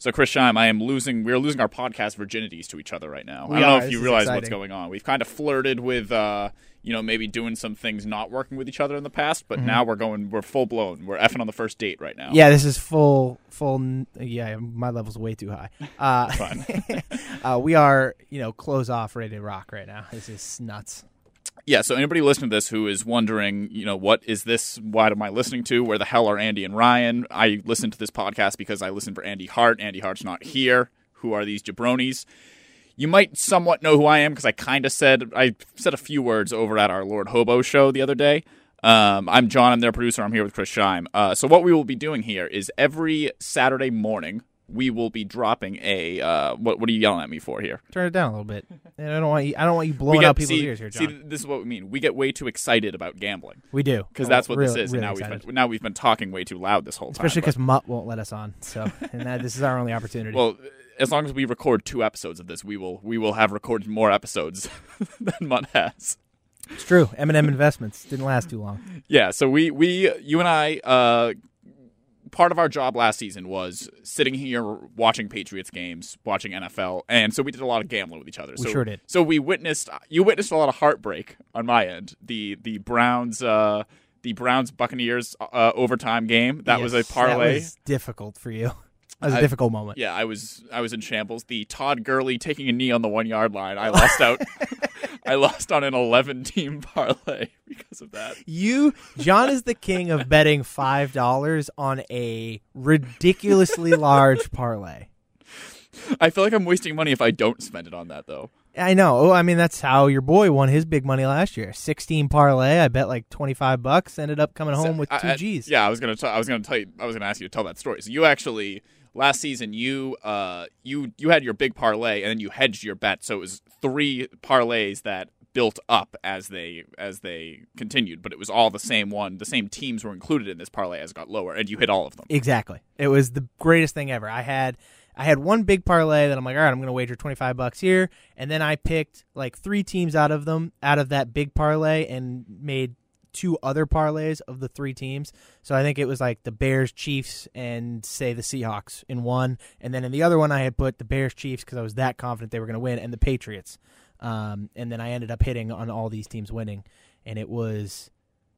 So Chris Scheim, I am losing. We're losing our podcast virginities to each other right now. We I don't are. know if you realize exciting. what's going on. We've kind of flirted with, uh, you know, maybe doing some things not working with each other in the past, but now we're going. We're full blown. We're effing on the first date right now. Mm-hmm. Yeah, this is full, full. Yeah, my level's way too high. Uh, uh, we are, you know, close off, ready to rock right now. This is nuts. Yeah, so anybody listening to this who is wondering, you know, what is this? What am I listening to? Where the hell are Andy and Ryan? I listen to this podcast because I listen for Andy Hart. Andy Hart's not here. Who are these jabronis? You might somewhat know who I am because I kind of said I said a few words over at our Lord Hobo show the other day. Um, I'm John. I'm their producer. I'm here with Chris Scheim. Uh, so what we will be doing here is every Saturday morning we will be dropping a. Uh, what What are you yelling at me for here? Turn it down a little bit. And I don't want you. I don't want you blowing out people's see, ears here, John. see, this is what we mean. We get way too excited about gambling we do because that's what really, this is. Really and now excited. we've been now we've been talking way too loud this whole time. especially because Mutt won't let us on. So, and that, this is our only opportunity. well, as long as we record two episodes of this, we will we will have recorded more episodes than Mutt has. it's true. M&M Investments didn't last too long. Yeah, so we we you and I uh part of our job last season was sitting here watching Patriots games, watching NFL, and so we did a lot of gambling with each other. We so, sure did. So we witnessed you witnessed a lot of heartbreak on my end. The the Browns uh the Browns Buccaneers uh, overtime game. That was a parlay. That was difficult for you. That was a I- difficult moment. Yeah, I was I was in shambles. The Todd Gurley taking a knee on the one yard line. I lost out. I lost on an eleven team parlay because of that. You, John, is the king of betting five dollars on a ridiculously large parlay. I feel like I'm wasting money if I don't spend it on that though. I know. Oh, I mean, that's how your boy won his big money last year. Sixteen parlay. I bet like twenty five bucks. Ended up coming home with I- two I- G's. yeah, I was gonna. T- I was gonna tell you. I was gonna ask you to tell that story. So you actually last season you uh you you had your big parlay and then you hedged your bet. So it was three parlays that built up as they as they continued, but it was all the same one. The same teams were included in this parlay as it got lower, and you hit all of them. Exactly. It was the greatest thing ever. I had I had one big parlay that I'm like, all right, I'm to wager 25 bucks here, and then I picked like three teams out of them out of that big parlay and made two other parlays of the three teams. So I think it was like the Bears, Chiefs, and say the Seahawks in one, and then in the other one I had put the Bears, Chiefs because I was that confident they were going to win, and the Patriots. Um, and then I ended up hitting on all these teams winning, and it was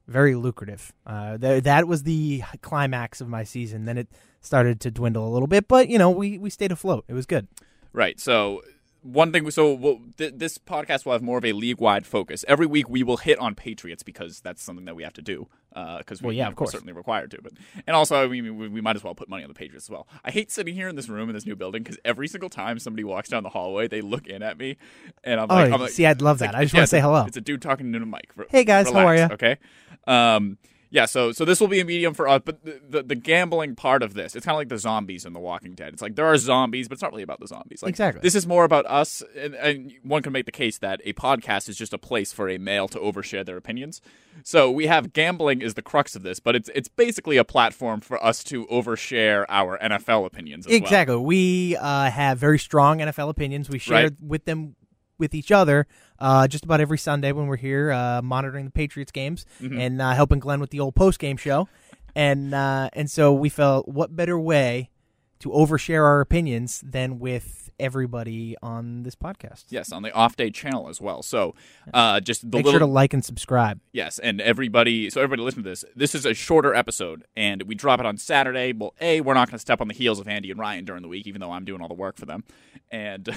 very lucrative. Uh, th- that was the climax of my season. Then it started to dwindle a little bit, but you know, we we stayed afloat. It was good. Right. So one thing. So we'll, th- this podcast will have more of a league wide focus. Every week we will hit on Patriots because that's something that we have to do. Because we, Well, yeah, of course. we're certainly required to. But and also, I mean, we, we might as well put money on the Patriots as well. I hate sitting here in this room in this new building because every single time somebody walks down the hallway, they look in at me, and I'm Oh, like, I'm like see, I'd love that. like- I just yeah, want to say hello. It's a dude talking into a mic. Re- Hey, guys, how are you? Okay. Um, yeah, so so this will be a medium for us, but the, the, the gambling part of this, it's kind of like the zombies in The Walking Dead. It's like there are zombies, but it's not really about the zombies. Like, Exactly. This is more about us, and, and one can make the case that a podcast is just a place for a male to overshare their opinions. So we have gambling is the crux of this, but it's it's basically a platform for us to overshare our NFL opinions. As well. Exactly. We uh, have very strong NFL opinions. We share Right. with them with each other uh, just about every Sunday when we're here uh, monitoring the Patriots games Mm-hmm. and uh, helping Glenn with the old post game show. And uh, and so we felt what better way to overshare our opinions than with everybody on this podcast. Yes, on the off day channel as well. So uh, just the Make little sure to like and subscribe. Yes, and everybody, so everybody listen to this. This is a shorter episode, and we drop it on Saturday. Well, A, we're not going to step on the heels of Andy and Ryan during the week, even though I'm doing all the work for them. And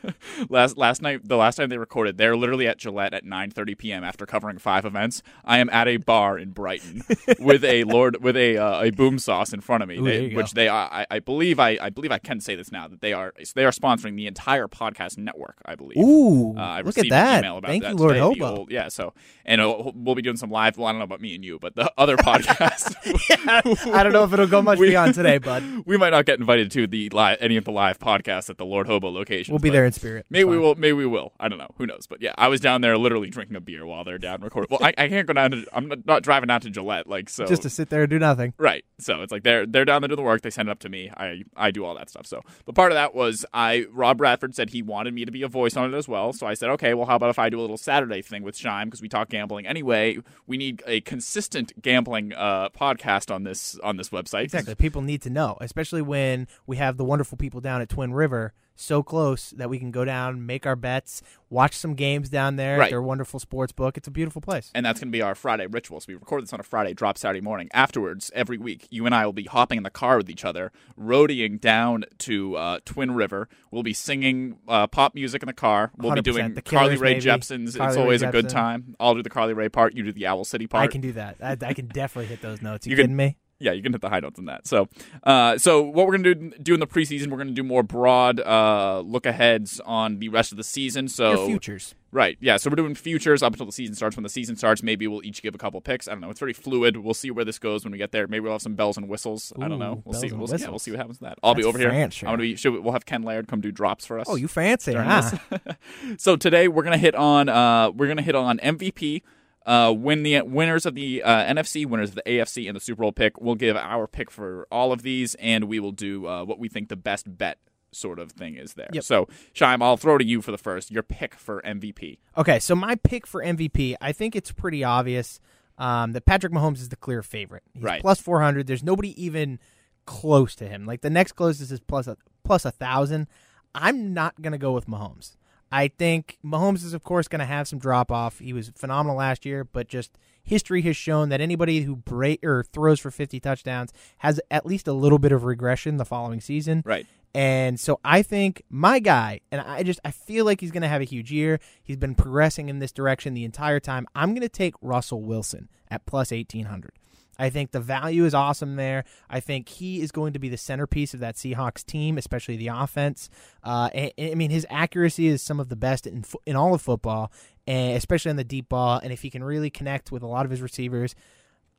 last last night, the last time they recorded, they're literally at Gillette at 9:30 p.m. after covering five events. I am at a bar in Brighton with a Lord with a uh, a boom sauce in front of me, Ooh, they- go. which they are. I, I believe I, I believe I can say this now that they are they are sponsoring the entire podcast network. I believe. Ooh, Uh, I look at that. Email about Thank that you, Lord today, Hobo. old- yeah, so and uh, we'll be doing some live. Well, I don't know about me and you, but the other podcast. I don't know if it'll go much We- beyond today, bud. we might not get invited to the live, any of the live podcasts at the Lord Hobo location. We'll be there in spirit. Maybe we will. Maybe we will. I don't know. Who knows? But yeah, I was down there literally drinking a beer while they're down recording. Well, I, I can't go down to. I'm not, not driving down to Gillette. Like so. Just to sit there and do nothing. Right. So it's like they're they're down there doing the work. They send it up to me. I I do all that stuff. So, but part of that was I Rob Bradford said he wanted me to be a voice on it as well. So I said, okay, well, how about if I do a little Saturday thing with Shime because we talk gambling anyway. We need a consistent gambling uh, podcast on this on this website. Exactly. People need to know, especially when we have the wonderful people down at Twin River so close that we can go down, make our bets, watch some games down there Right. their wonderful sports book. It's a beautiful place. and that's going to be our Friday ritual. So we record this on a Friday, drop Saturday morning. Afterwards, every week, you and I will be hopping in the car with each other, roadieing down to uh, Twin River. We'll be singing uh, pop music in the car. We'll be 100%. doing The Carly Killers, Rae maybe. Jepsen's. Carly it's Rae always a good time. I'll do the Carly Rae part. You do the Owl City part. I can do that. I, I can definitely hit those notes. You, You can- kidding me? Yeah, you can hit the high notes in that. So, uh, so what we're gonna do, do in the preseason, we're gonna do more broad uh, look aheads on the rest of the season. So Your futures. Right. Yeah. So we're doing futures up until the season starts. When the season starts, maybe we'll each give a couple picks. I don't know. It's very fluid. We'll see where this goes when we get there. Maybe we'll have some bells and whistles. I don't know. We'll see. We'll, see- yeah, we'll see what happens with that. I'll be That's over here. French, I'm gonna be. Should we, we'll have Ken Laird come do drops for us. Oh, you fancy, huh? so today we're gonna hit on. Uh, we're gonna hit on MVP. Uh, win the winners of the uh, NFC, winners of the AFC, and the Super Bowl pick. We'll give our pick for all of these, and we will do uh, what we think the best bet sort of thing is there. Yep. So, Shime, I'll throw to you for the first. Your pick for MVP. Okay, so my pick for MVP, I think it's pretty obvious um, that Patrick Mahomes is the clear favorite. He's Right. plus 400. There's nobody even close to him. Like the next closest is plus a plus a thousand. I'm not gonna go with Mahomes. I think Mahomes is of course gonna have some drop off. He was phenomenal last year, but just history has shown that anybody who break or throws for 50 touchdowns has at least a little bit of regression the following season. Right. And so I think my guy, and I just I feel like he's going to have a huge year. He's been progressing in this direction the entire time. I'm going to take Russell Wilson at plus 1800. I think the value is awesome there. I think he is going to be the centerpiece of that Seahawks team, especially the offense. Uh, I mean, his accuracy is some of the best in in all of football, and especially on the deep ball. And if he can really connect with a lot of his receivers,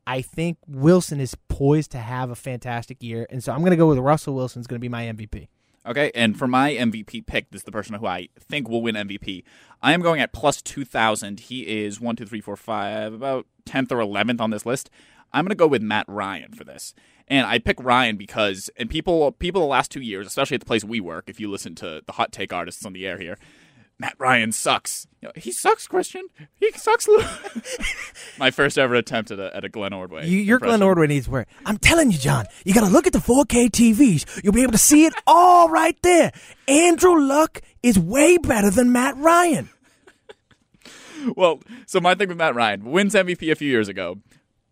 I think Wilson is poised to have a fantastic year. And so I'm going to go with Russell Wilson Wilson's going to be my MVP. Okay, and for my MVP pick, this is the person who I think will win MVP. I am going at plus 2,000. He is 1, 2, 3, 4, 5, about 10th or 11th on this list. I'm going to go with Matt Ryan for this. And I pick Ryan because, and people, people the last two years, especially at the place we work, if you listen to the hot take artists on the air here, Matt Ryan sucks. You know, he sucks, Christian. He sucks. My first ever attempt at a, at a Glenn Ordway. You, your Glenn. Ordway needs work. I'm telling you, John, you got to look at the 4K TVs. You'll be able to see it all right there. Andrew Luck is way better than Matt Ryan. Well, so my thing with Matt Ryan wins MVP a few years ago.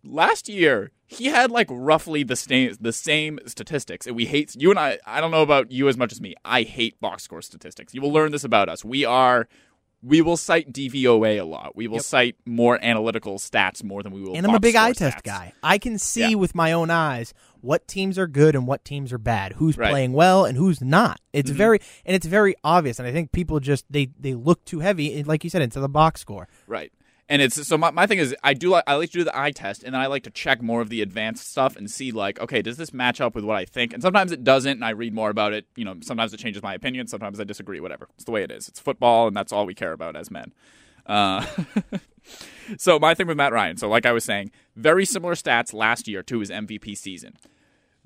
Last year, he had like roughly the same the same statistics, and we hate you and I. I don't know about you as much as me. I hate box score statistics. You will learn this about us. We are. We will cite DVOA a lot. We will cite more analytical stats more than we will. And I'm a big eye test stats. guy. I can see Yeah. with my own eyes what teams are good and what teams are bad, who's Right. playing well and who's not. It's Mhm. very and it's very obvious. And I think people just they they look too heavy, like you said, into the box score. Right. And it's so my, my thing is I do like I like to do the eye test and then I like to check more of the advanced stuff and see like okay does this match up with what I think and sometimes it doesn't and I read more about it you know sometimes it changes my opinion sometimes I disagree whatever it's the way it is it's football and that's all we care about as men. Uh, so my thing with Matt Ryan so like I was saying very similar stats last year to his MVP season.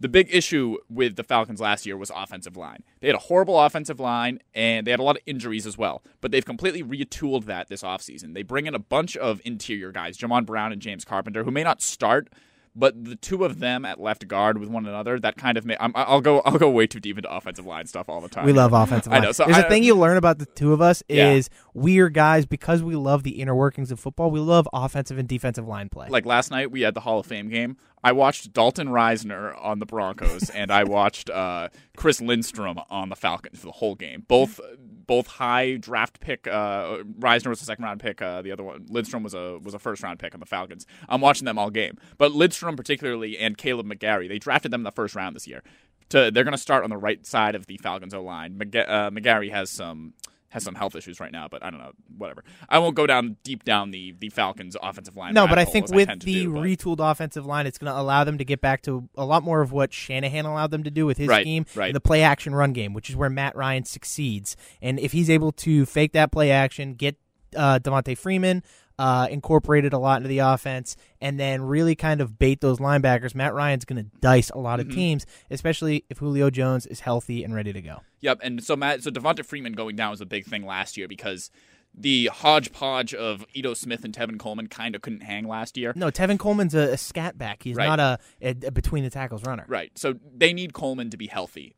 The big issue with the Falcons last year was offensive line. They had a horrible offensive line and they had a lot of injuries as well. But they've completely retooled that this offseason. They bring in a bunch of interior guys, Jamon Brown and James Carpenter, who may not start, but the two of them at left guard with one another, that kind of. Ma- I'm, I'll go. I'll go way too deep into offensive line stuff all the time. We love offensive I line. know, so There's I- a thing you learn about the two of us Yeah. is we are guys because we love the inner workings of football. We love offensive and defensive line play. like last night we had the Hall of Fame game. I watched Dalton Risner on the Broncos and I watched uh, Chris Lindstrom on the Falcons for the whole game. Both both high draft pick. Uh, Risner was a second round pick. Uh, the other one, Lindstrom was a was a first round pick on the Falcons. I'm watching them all game, but Lindstrom particularly and Kaleb McGary, they drafted them in the first round this year. to they're going to start on the right side of the Falcons O line. McG- uh, McGary has some has some health issues right now, but I don't know, whatever. I won't go down deep down the the Falcons offensive line. No, but I think with to the do, but- retooled offensive line, it's going to allow them to get back to a lot more of what Shanahan allowed them to do with his Right, scheme, right. the play action run game, which is where Matt Ryan succeeds. And if he's able to fake that play action, get uh, Devonta Freeman uh, incorporated a lot into the offense, and then really kind of bait those linebackers, Matt Ryan's going to dice a lot Mm-hmm. of teams, especially if Julio Jones is healthy and ready to go. Yep, and so Matt, so Devonta Freeman going down was a big thing last year because the hodgepodge of Ito Smith and Tevin Coleman kind of couldn't hang last year. No, Tevin Coleman's a, a scat back. He's Right. not a, a, a between the tackles runner. Right. So they need Coleman to be healthy.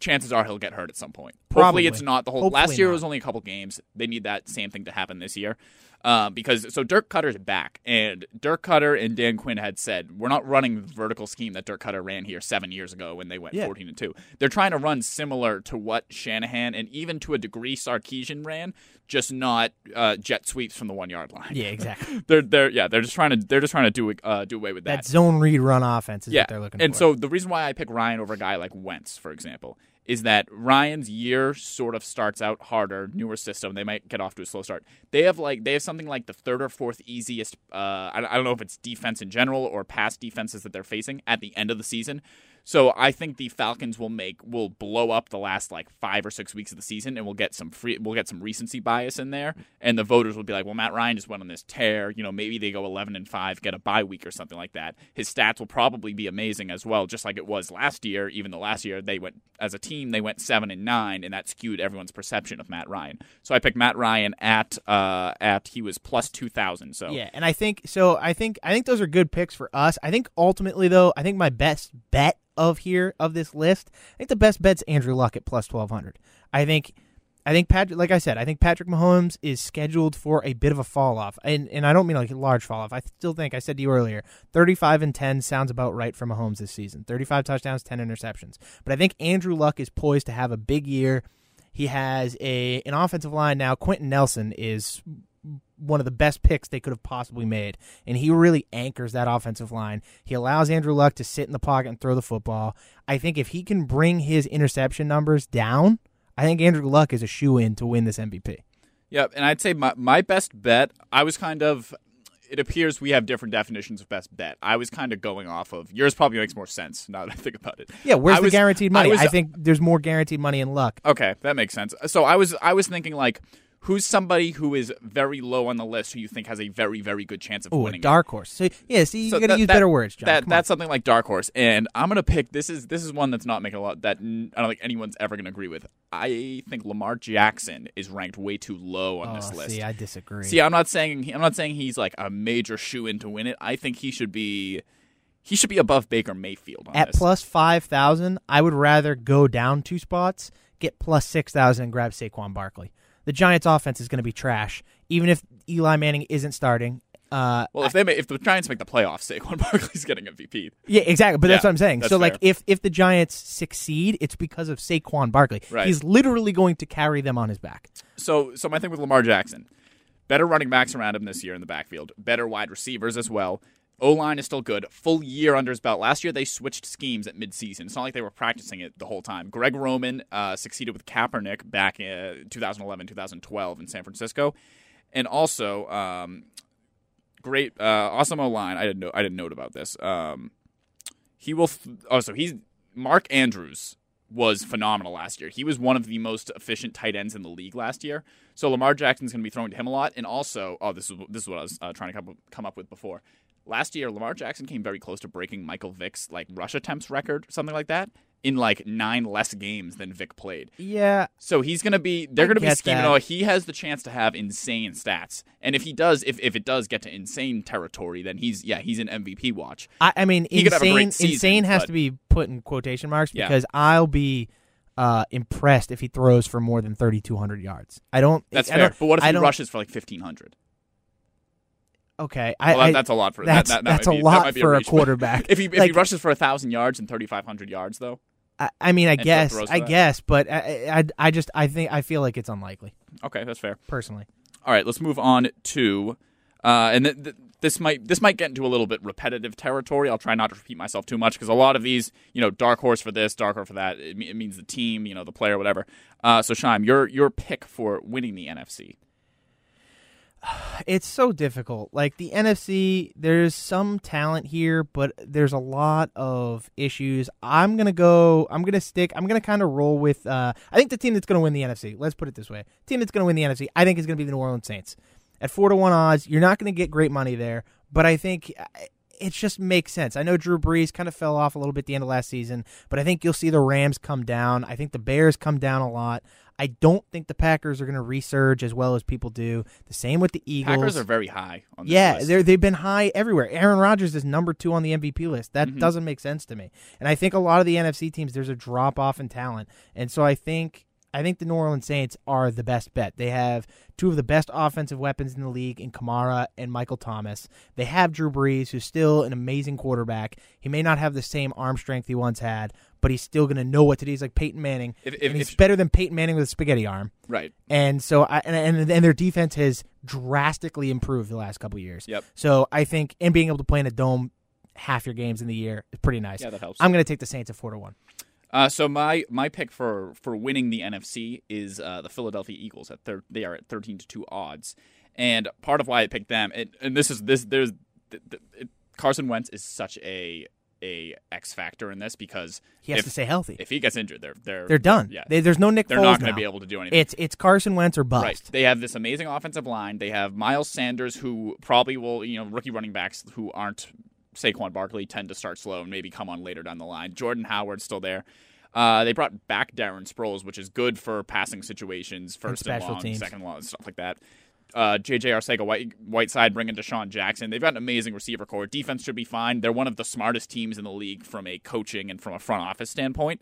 Chances are he'll get hurt at some point. Probably. Hopefully it's not the whole. Hopefully last year not. it was only a couple games. They need that same thing to happen this year. Uh, because so Dirk Koetter's back, and Dirk Koetter and Dan Quinn had said we're not running the vertical scheme that Dirk Koetter ran here seven years ago when they went Yeah. fourteen and two. They're trying to run similar to what Shanahan and even to a degree Sarkisian ran, just not uh, jet sweeps from the one yard line. Yeah, exactly. they're they're yeah they're just trying to they're just trying to do uh, do away with that zone read run offense is yeah. what they're looking and for. And so the reason why I pick Ryan over a guy like Wentz, for example, is that Ryan's year sort of starts out harder, newer system. They might get off to a slow start. They have like they have something like the third or fourth easiest. Uh, I, I don't know if it's defense in general or past defenses that they're facing at the end of the season. So I think the Falcons will make will blow up the last like five or six weeks of the season, and we'll get some free we'll get some recency bias in there, and the voters will be like, well, Matt Ryan just went on this tear. You know, maybe they go eleven and five, get a bye week or something like that. His stats will probably be amazing as well, just like it was last year. Even though last year they went as a team, they went seven and nine, and that skewed everyone's perception of Matt Ryan. So I picked Matt Ryan at uh at he was plus two thousand. So Yeah, and I think so. I think I think those are good picks for us. I think ultimately, though, I think my best bet of here of this list, I think the best bet's Andrew Luck at plus twelve hundred. I think, I think Patrick, like I said, I think Patrick Mahomes is scheduled for a bit of a fall off, and and I don't mean like a large fall off. I still think I said to you earlier, thirty five and ten sounds about right for Mahomes this season. Thirty five touchdowns, ten interceptions. But I think Andrew Luck is poised to have a big year. He has a an offensive line now. Quenton Nelson is one of the best picks they could have possibly made. And he really anchors that offensive line. He allows Andrew Luck to sit in the pocket and throw the football. I think if he can bring his interception numbers down, I think Andrew Luck is a shoe in to win this MVP. Yep, and I'd say my my best bet. I was kind of. It appears we have different definitions of best bet. I was kind of going off of yours. Probably makes more sense now that I think about it. Yeah, where's I the was- guaranteed money? I, was- think there's more guaranteed money in Luck. Okay, that makes sense. So I was I was thinking like, who's somebody who is very low on the list who you think has a very very good chance of Oh, a winning? it? dark horse. So yeah, see, you So got to that- use that- better words, John. That that's something like dark horse, and I'm gonna pick. This is this is one that's not making a lot that I don't think anyone's ever gonna agree with. I think Lamar Jackson is ranked way too low on oh, this list. see, I disagree. See, I'm not saying I'm not saying he's like a major shoe in to win it. I think he should be he should be above Baker Mayfield on At this. plus five thousand, I would rather go down two spots, get plus six thousand, and grab Saquon Barkley. The Giants' offense is going to be trash, even if Eli Manning isn't starting. Uh, well, if they ma- if the Giants make the playoffs, Saquon Barkley's getting MVP. yeah, exactly. But that's Yeah, what I'm saying. that's So, like, if if the Giants succeed, it's because of Saquon Barkley. Right. He's literally going to carry them on his back. So so my thing with Lamar Jackson, better running backs around him this year in the backfield, better wide receivers as well. O line is still good. Full year under his belt. Last year they switched schemes at midseason. It's not like they were practicing it the whole time. Greg Roman uh, succeeded with Kaepernick back in 2011, 2012 in San Francisco, and also um, great, uh, awesome O line. I didn't know. I didn't note about this. Um, he will. Th- oh, so he's Mark Andrews was phenomenal last year. He was one of the most efficient tight ends in the league last year. So Lamar Jackson's going to be throwing to him a lot, and also, oh, this is this is what I was uh, trying to come come up with before. Last year, Lamar Jackson came very close to breaking Michael Vick's like rush attempts record, something like that, in like nine less games than Vick played. Yeah, So he's gonna be they're I gonna be scheming. Oh, he has the chance to have insane stats, and if he does, if if it does get to insane territory, then he's yeah he's an MVP watch. I, I mean, He could have a insane. season, insane has but- to be put in quotation marks Yeah. because I'll be uh, impressed if he throws for more than 3,200 yards. I don't. That's I fair. don't- But what if I he rushes for like fifteen hundred? Okay, I, Well, that, I- that's a lot for that's that, that, that that's a be, lot for a reach, but quarterback. If he if he rushes for a thousand yards and thirty five hundred yards though, I, I mean, I guess, I guess, but I, I, I just, I think, I feel like it's unlikely okay, that's fair. personally. All right, let's move on to, uh, and th- th- this might this might get into a little bit repetitive territory. I'll try not to repeat myself too much because a lot of these, you know, dark horse for this, dark horse for that, it, it means the team, you know, the player, whatever. Uh, so, Shime, your your pick for winning the NFC. It's so difficult. Like the NFC, there's some talent here, but there's a lot of issues. I'm gonna go. I'm gonna stick. I'm gonna kind of roll with. Uh, I think the team that's gonna win the NFC. Let's put it this way: team that's gonna win the NFC. I think is gonna be the New Orleans Saints. At four to one odds, you're not gonna get great money there, but I think it just makes sense. I know Drew Brees kind of fell off a little bit at the end of last season, but I think you'll see the Rams come down. I think the Bears come down a lot. I don't think the Packers are going to resurge as well as people do. The same with the Eagles. Packers are very high on this yeah, list. they're they've been high everywhere. Aaron Rodgers is number two on the MVP list. That Mhm. doesn't make sense to me. And I think a lot of the NFC teams there's a drop off in talent, and so I think I think the New Orleans Saints are the best bet. They have two of the best offensive weapons in the league in Kamara and Michael Thomas. They have Drew Brees, who's still an amazing quarterback. He may not have the same arm strength he once had, but he's still going to know what to do. He's like Peyton Manning, If- if- and he's if- better than Peyton Manning with a spaghetti arm. right. And so, I, and, and and their defense has drastically improved the last couple of years. Yep. So I think, and being able to play in a dome half your games in the year is pretty nice. Yeah, that helps. I'm going to take the Saints at four to one. Uh, so my my pick for for winning the NFC is uh, the Philadelphia Eagles at thir- they are at thirteen to two odds, and part of why I picked them and, and this is this there's th- th- it, Carson Wentz is such a a X factor in this because He has if, to stay healthy. if he gets injured they're they're They're done. yeah They, there's no Nick they're Foles not going to be able to do anything. It's it's Carson Wentz or bust. Right. They have this amazing offensive line. They have Miles Sanders, who probably will, you know, rookie running backs who aren't Saquon Barkley tend to start slow and maybe come on later down the line. Jordan Howard's still there. Uh, they brought back Darren Sproles, which is good for passing situations, first and, special long, teams. second long, stuff like that. Uh, JJ Arcega White, Whiteside bringing DeSean Jackson. They've got an amazing receiver core. Defense should be fine. They're one of the smartest teams in the league from a coaching and from a front office standpoint.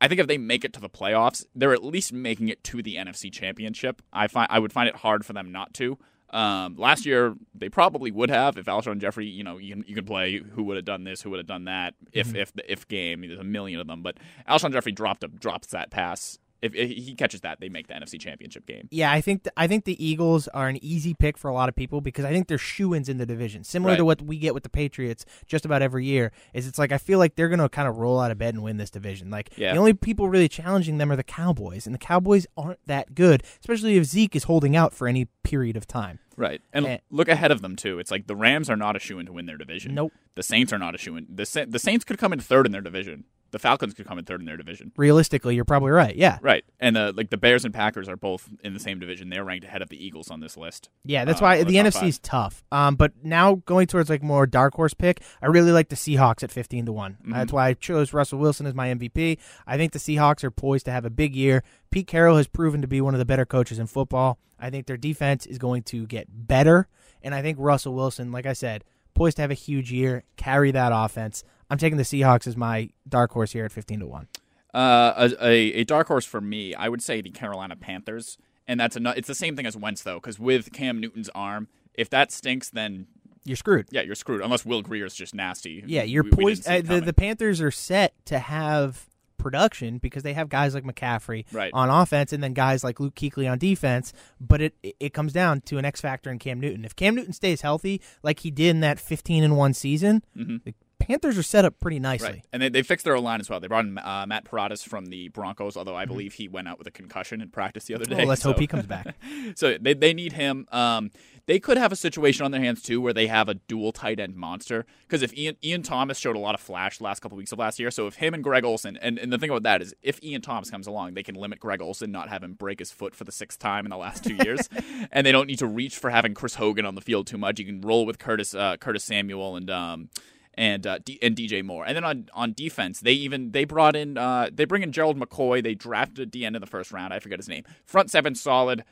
I think if they make it to the playoffs, they're at least making it to the NFC Championship. I find I would find it hard for them not to. Um, last year, they probably would have if Alshon Jeffery, you know, you can you can play who would have done this, who would have done that, if Mm-hmm. if the if game. There's a million of them, but Alshon Jeffery dropped a, drops that pass. If, if he catches that, they make the NFC Championship game. Yeah, I think th- I think the Eagles are an easy pick for a lot of people because I think they're shoo-ins in the division, similar to what we get with the Patriots just about every year. Is it's like I feel like they're going to kind of roll out of bed and win this division. Like Yeah. the only people really challenging them are the Cowboys, and the Cowboys aren't that good, especially if Zeke is holding out for any period of time. Right, and Eh. look ahead of them too. It's like the Rams are not a shoe in to win their division. Nope. The Saints are not a shoe in. The Sa- the Saints could come in third in their division. The Falcons could come in third in their division. Realistically, you're probably right. Yeah, Right, and uh, like the Bears and Packers are both in the same division. They're ranked ahead of the Eagles on this list. Yeah, that's Uh, why the the NFC is tough. Um, but now going towards like more dark horse pick, I really like the Seahawks at fifteen to one. Mm-hmm. That's why I chose Russell Wilson as my MVP. I think the Seahawks are poised to have a big year. Pete Carroll has proven to be one of the better coaches in football. I think their defense is going to get better, and I think Russell Wilson, like I said, poised to have a huge year, carry that offense. I'm taking the Seahawks as my dark horse here at fifteen to one. Uh, a, a, dark horse for me, I would say the Carolina Panthers, and that's a, it's the same thing as Wentz though, because with Cam Newton's arm, if that stinks, then You're screwed. yeah, you're screwed. Unless Will Grier's just nasty. Yeah, you're We- we poised. Uh, the the Panthers are set to have production because they have guys like McCaffrey Right. on offense, and then guys like Luke Kuechly on defense. But it it- comes down to an X factor in Cam Newton. If Cam Newton stays healthy, like he did in that 15 and one season, the Panthers are set up pretty nicely. Mm-hmm. Right, and they, they fixed their own line as well. They brought in uh, Matt Paradis from the Broncos, although I believe he went out with a concussion in practice the other day. Well, let's so- hope he comes back. so they, they need him. Um, they could have a situation on their hands too where they have a dual tight end monster. Because if Ian, Ian Thomas showed a lot of flash last couple weeks of last year, so if him and Greg Olsen, and, and the thing about that is if Ian Thomas comes along, they can limit Greg Olsen, not have him break his foot for the sixth time in the last two years, and they don't need to reach for having Chris Hogan on the field too much. You can roll with Curtis uh, Curtis Samuel and. Um, and uh, D- and DJ Moore. And then on, on defense, they even they brought in uh, they bring in Gerald McCoy. They drafted at the end of the first round. I forget his name. Front seven solid.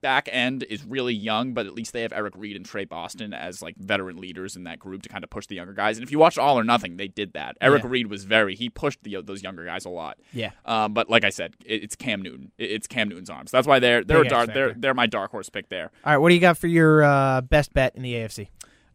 Back end is really young, but at least they have Eric Reid and Tre Boston as like veteran leaders in that group to kind of push the younger guys. And if you watch All or Nothing, they did that. Eric Yeah. Reid was very he pushed the, those younger guys a lot. Yeah. Um, but like I said, it, it's Cam Newton. It- it's Cam Newton's arms. That's why they're they're Big a dark, they're they're my dark horse pick there. All right, what do you got for your uh, best bet in the AFC?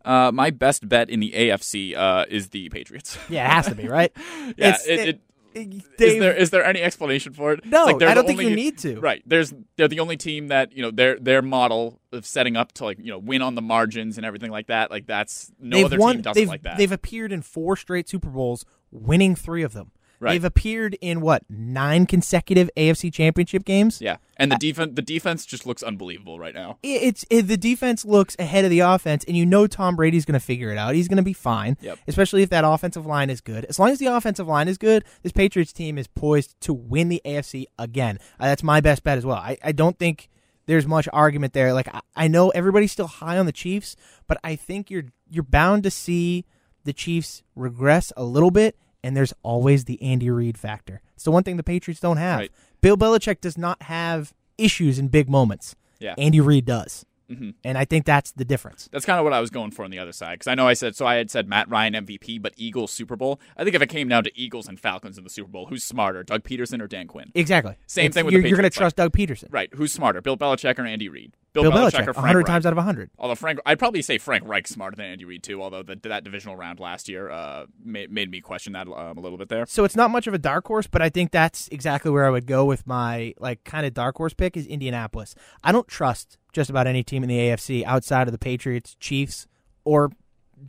Uh, my best bet in the AFC uh, is the Patriots. Yeah, it has to be right. yeah, It's- it, it- it, Is is there is there any explanation for it? No, like I don't think only- you need to. Right. There's they're the only team that you know their their model of setting up to like you know win on the margins and everything like that. Like that's no they've other won, team doesn't they've, like that. They've appeared in four straight Super Bowls, winning three of them. Right. They've appeared in what nine consecutive AFC Championship games. yeah, and the defense the defense just looks unbelievable right now. It's it, the defense looks ahead of the offense, and you know Tom Brady's going to figure it out. He's going to be fine, Yep. especially if that offensive line is good. As long as the offensive line is good, this Patriots team is poised to win the AFC again. Uh, that's my best bet as well. I, I don't think there's much argument there. Like I, I know everybody's still high on the Chiefs, but I think you're you're bound to see the Chiefs regress a little bit, and there's always the Andy Reid factor. It's the one thing the Patriots don't have. Right. Bill Belichick does not have issues in big moments. Yeah. Andy Reid does. Mhm. And I think that's the difference. That's kind of what I was going for on the other side because I know I said so. I had said Matt Ryan MVP, but Eagles Super Bowl. I think if it came down to Eagles and Falcons in the Super Bowl, who's smarter, Doug Pederson or Dan Quinn? Exactly. Same It's- thing with you're, you're going to trust Doug Pederson. Right? Who's smarter, Bill Belichick or Andy Reid? Bill, or Belichick, Frank 100 Reich? times out of 100. Although Frank, I'd probably say Frank Reich's smarter than Andy Reid too. Although the, that divisional round last year uh, made, made me question that um, a little bit there. So it's not much of a dark horse, but I think that's exactly where I would go with my like kind of dark horse pick is Indianapolis. I don't trust just about any team in the AFC outside of the Patriots, Chiefs, or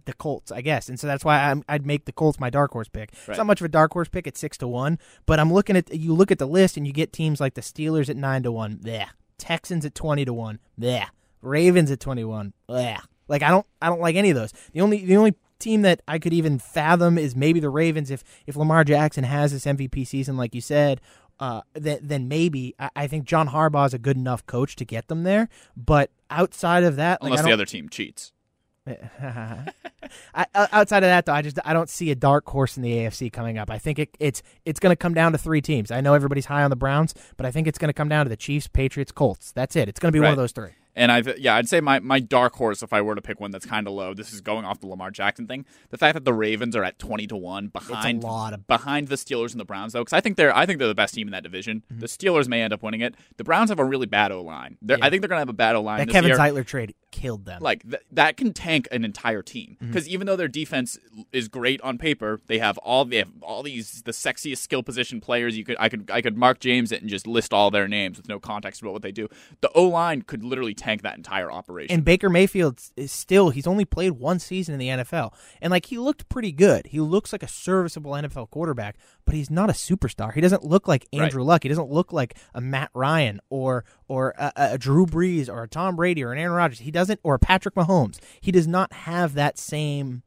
the Colts, I guess. And so that's why I'm, I'd make the Colts my dark horse pick. Right. It's not much of a dark horse pick at six to one, but I'm looking at you look at the list and you get teams like the Steelers at nine to one, yeah, Texans at twenty to one, yeah, Ravens at twenty one, yeah. Like I don't I don't like any of those. The only the only team that I could even fathom is maybe the Ravens if if Lamar Jackson has this MVP season, like you said. Uh, then, then maybe I, I think John Harbaugh is a good enough coach to get them there. But outside of that, like, Unless the other team cheats. I, outside of that, though, I just I don't see a dark horse in the AFC coming up. I think it, it's it's going to come down to three teams. I know everybody's high on the Browns, but I think it's going to come down to the Chiefs, Patriots, Colts. That's it. It's going to be one of those three. And I, th- yeah, I'd say my, my dark horse, if I were to pick one that's kind of low, this is going off the Lamar Jackson thing. The fact that the Ravens are at twenty to one behind of- behind the Steelers and the Browns, though, because I think they're I think they're the best team in that division. Mm-hmm. The Steelers may end up winning it. The Browns have a really bad O line. I think they're gonna have a bad O line. That Kevin year. Zeitler trade killed them. like th- that can tank an entire team Mm-hmm. because even though their defense is great on paper, they have all they have all these the sexiest skill position players. You could I could I could Mark James it and just list all their names with no context about what they do. The O line could literally tank that entire operation. And Baker Mayfield is still, he's only played one season in the NFL. And like he looked pretty good. He looks like a serviceable NFL quarterback, but he's not a superstar. He doesn't look like Andrew Luck. He doesn't look like a Matt Ryan or or a, a Drew Brees or a Tom Brady or an Aaron Rodgers. He doesn't or Patrick Mahomes. He does not have that same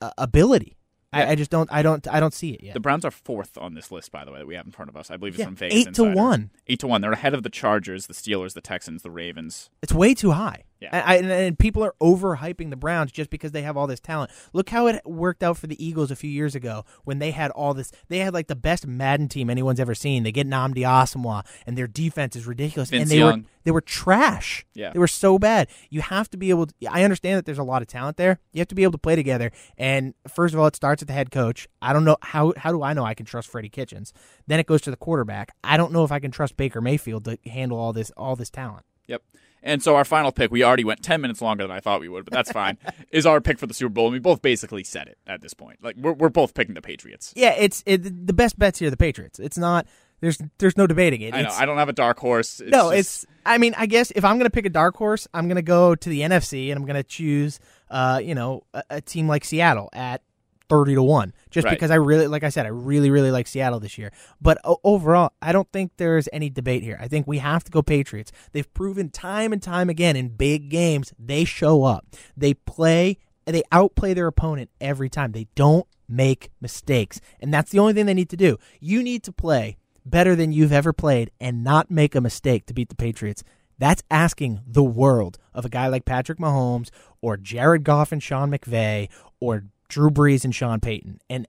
uh, ability. I, I just don't I don't I don't see it yet. the Browns are fourth on this list, by the way, that we have in front of us. I believe it's Yeah, from Vegas. eight to one. Eight to one. They're ahead of the Chargers, the Steelers, the Texans, the Ravens. It's way too high. Yeah. And, I, and, and people are overhyping the Browns just because they have all this talent. Look how it worked out for the Eagles a few years ago when they had all this. They had like the best Madden team anyone's ever seen. They get Nnamdi Asomugha, and their defense is ridiculous. Vince and they were they were trash. Yeah. they were so bad. You have to be able. to I understand that there's a lot of talent there. You have to be able to play together. And first of all, it starts at the head coach. I don't know how. How do I know I can trust Freddie Kitchens? Then it goes to the quarterback. I don't know if I can trust Baker Mayfield to handle all this all this talent. Yep. And so our final pick, we already went 10 minutes longer than I thought we would, but that's fine, is our pick for the Super Bowl. And we both basically said it at this point. Like, we're, we're both picking the Patriots. Yeah, it's it, the best bets here. The Patriots. It's not. There's there's no debating it. I know. It's- I don't have a dark horse. It's no, just- it's. I mean, I guess if I'm gonna pick a dark horse, I'm gonna go to the NFC and I'm gonna choose, uh, you know, a, a team like Seattle at thirty to one, just Right. because I really, like I said, I really, really like Seattle this year. But overall, I don't think there's any debate here. I think we have to go Patriots. They've proven time and time again in big games they show up. They play. They outplay their opponent every time. They don't make mistakes, and that's the only thing they need to do. You need to play better than you've ever played and not make a mistake to beat the Patriots. That's asking the world of a guy like Patrick Mahomes or Jared Goff and Sean McVay or Drew Brees and Sean Payton. And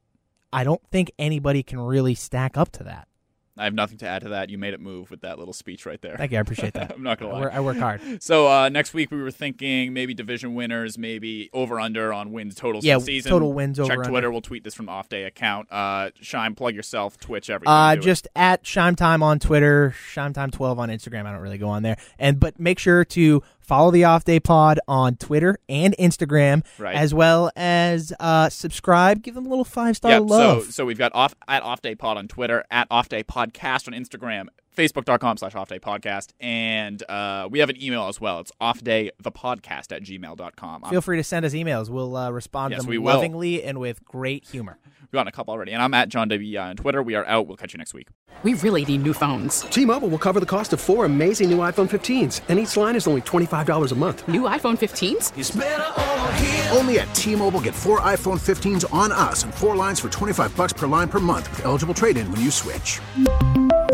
I don't think anybody can really stack up to that. I have nothing to add to that. You made it move with that little speech right there. Thank you. I appreciate that. I'm not going to lie. I work hard. So uh, next week we were thinking maybe division winners, maybe over under on wins totals Yeah, season. total wins, Check over, under. Twitter. We'll tweet this from off day account. Uh, Shine, plug yourself. Twitch, everything. Uh, Do it. just at Shime Time on Twitter, Shime Time 12 on Instagram. I don't really go on there. And but make sure to follow the Off Day Pod on Twitter and Instagram, Right. as well as uh, subscribe. Give them a little five star Yep, love. So, so we've got off at Off Day Pod on Twitter, at Off Day Podcast on Instagram, facebook.com slash off day podcast. And uh, we have an email as well. It's offdaythepodcast at gmail.com. Feel free to send us emails. We'll uh, respond Yes, to them we will. lovingly and with great humor. We've gotten a couple already. And I'm at John WEI on Twitter. We are out. We'll catch you next week. We really need new phones. T-Mobile will cover the cost of four amazing new iPhone 15s, and each line is only $25 a month. New iPhone 15s? Only at T-Mobile get four iPhone 15s on us and four lines for 25 bucks per line per month with eligible trade-in when you switch.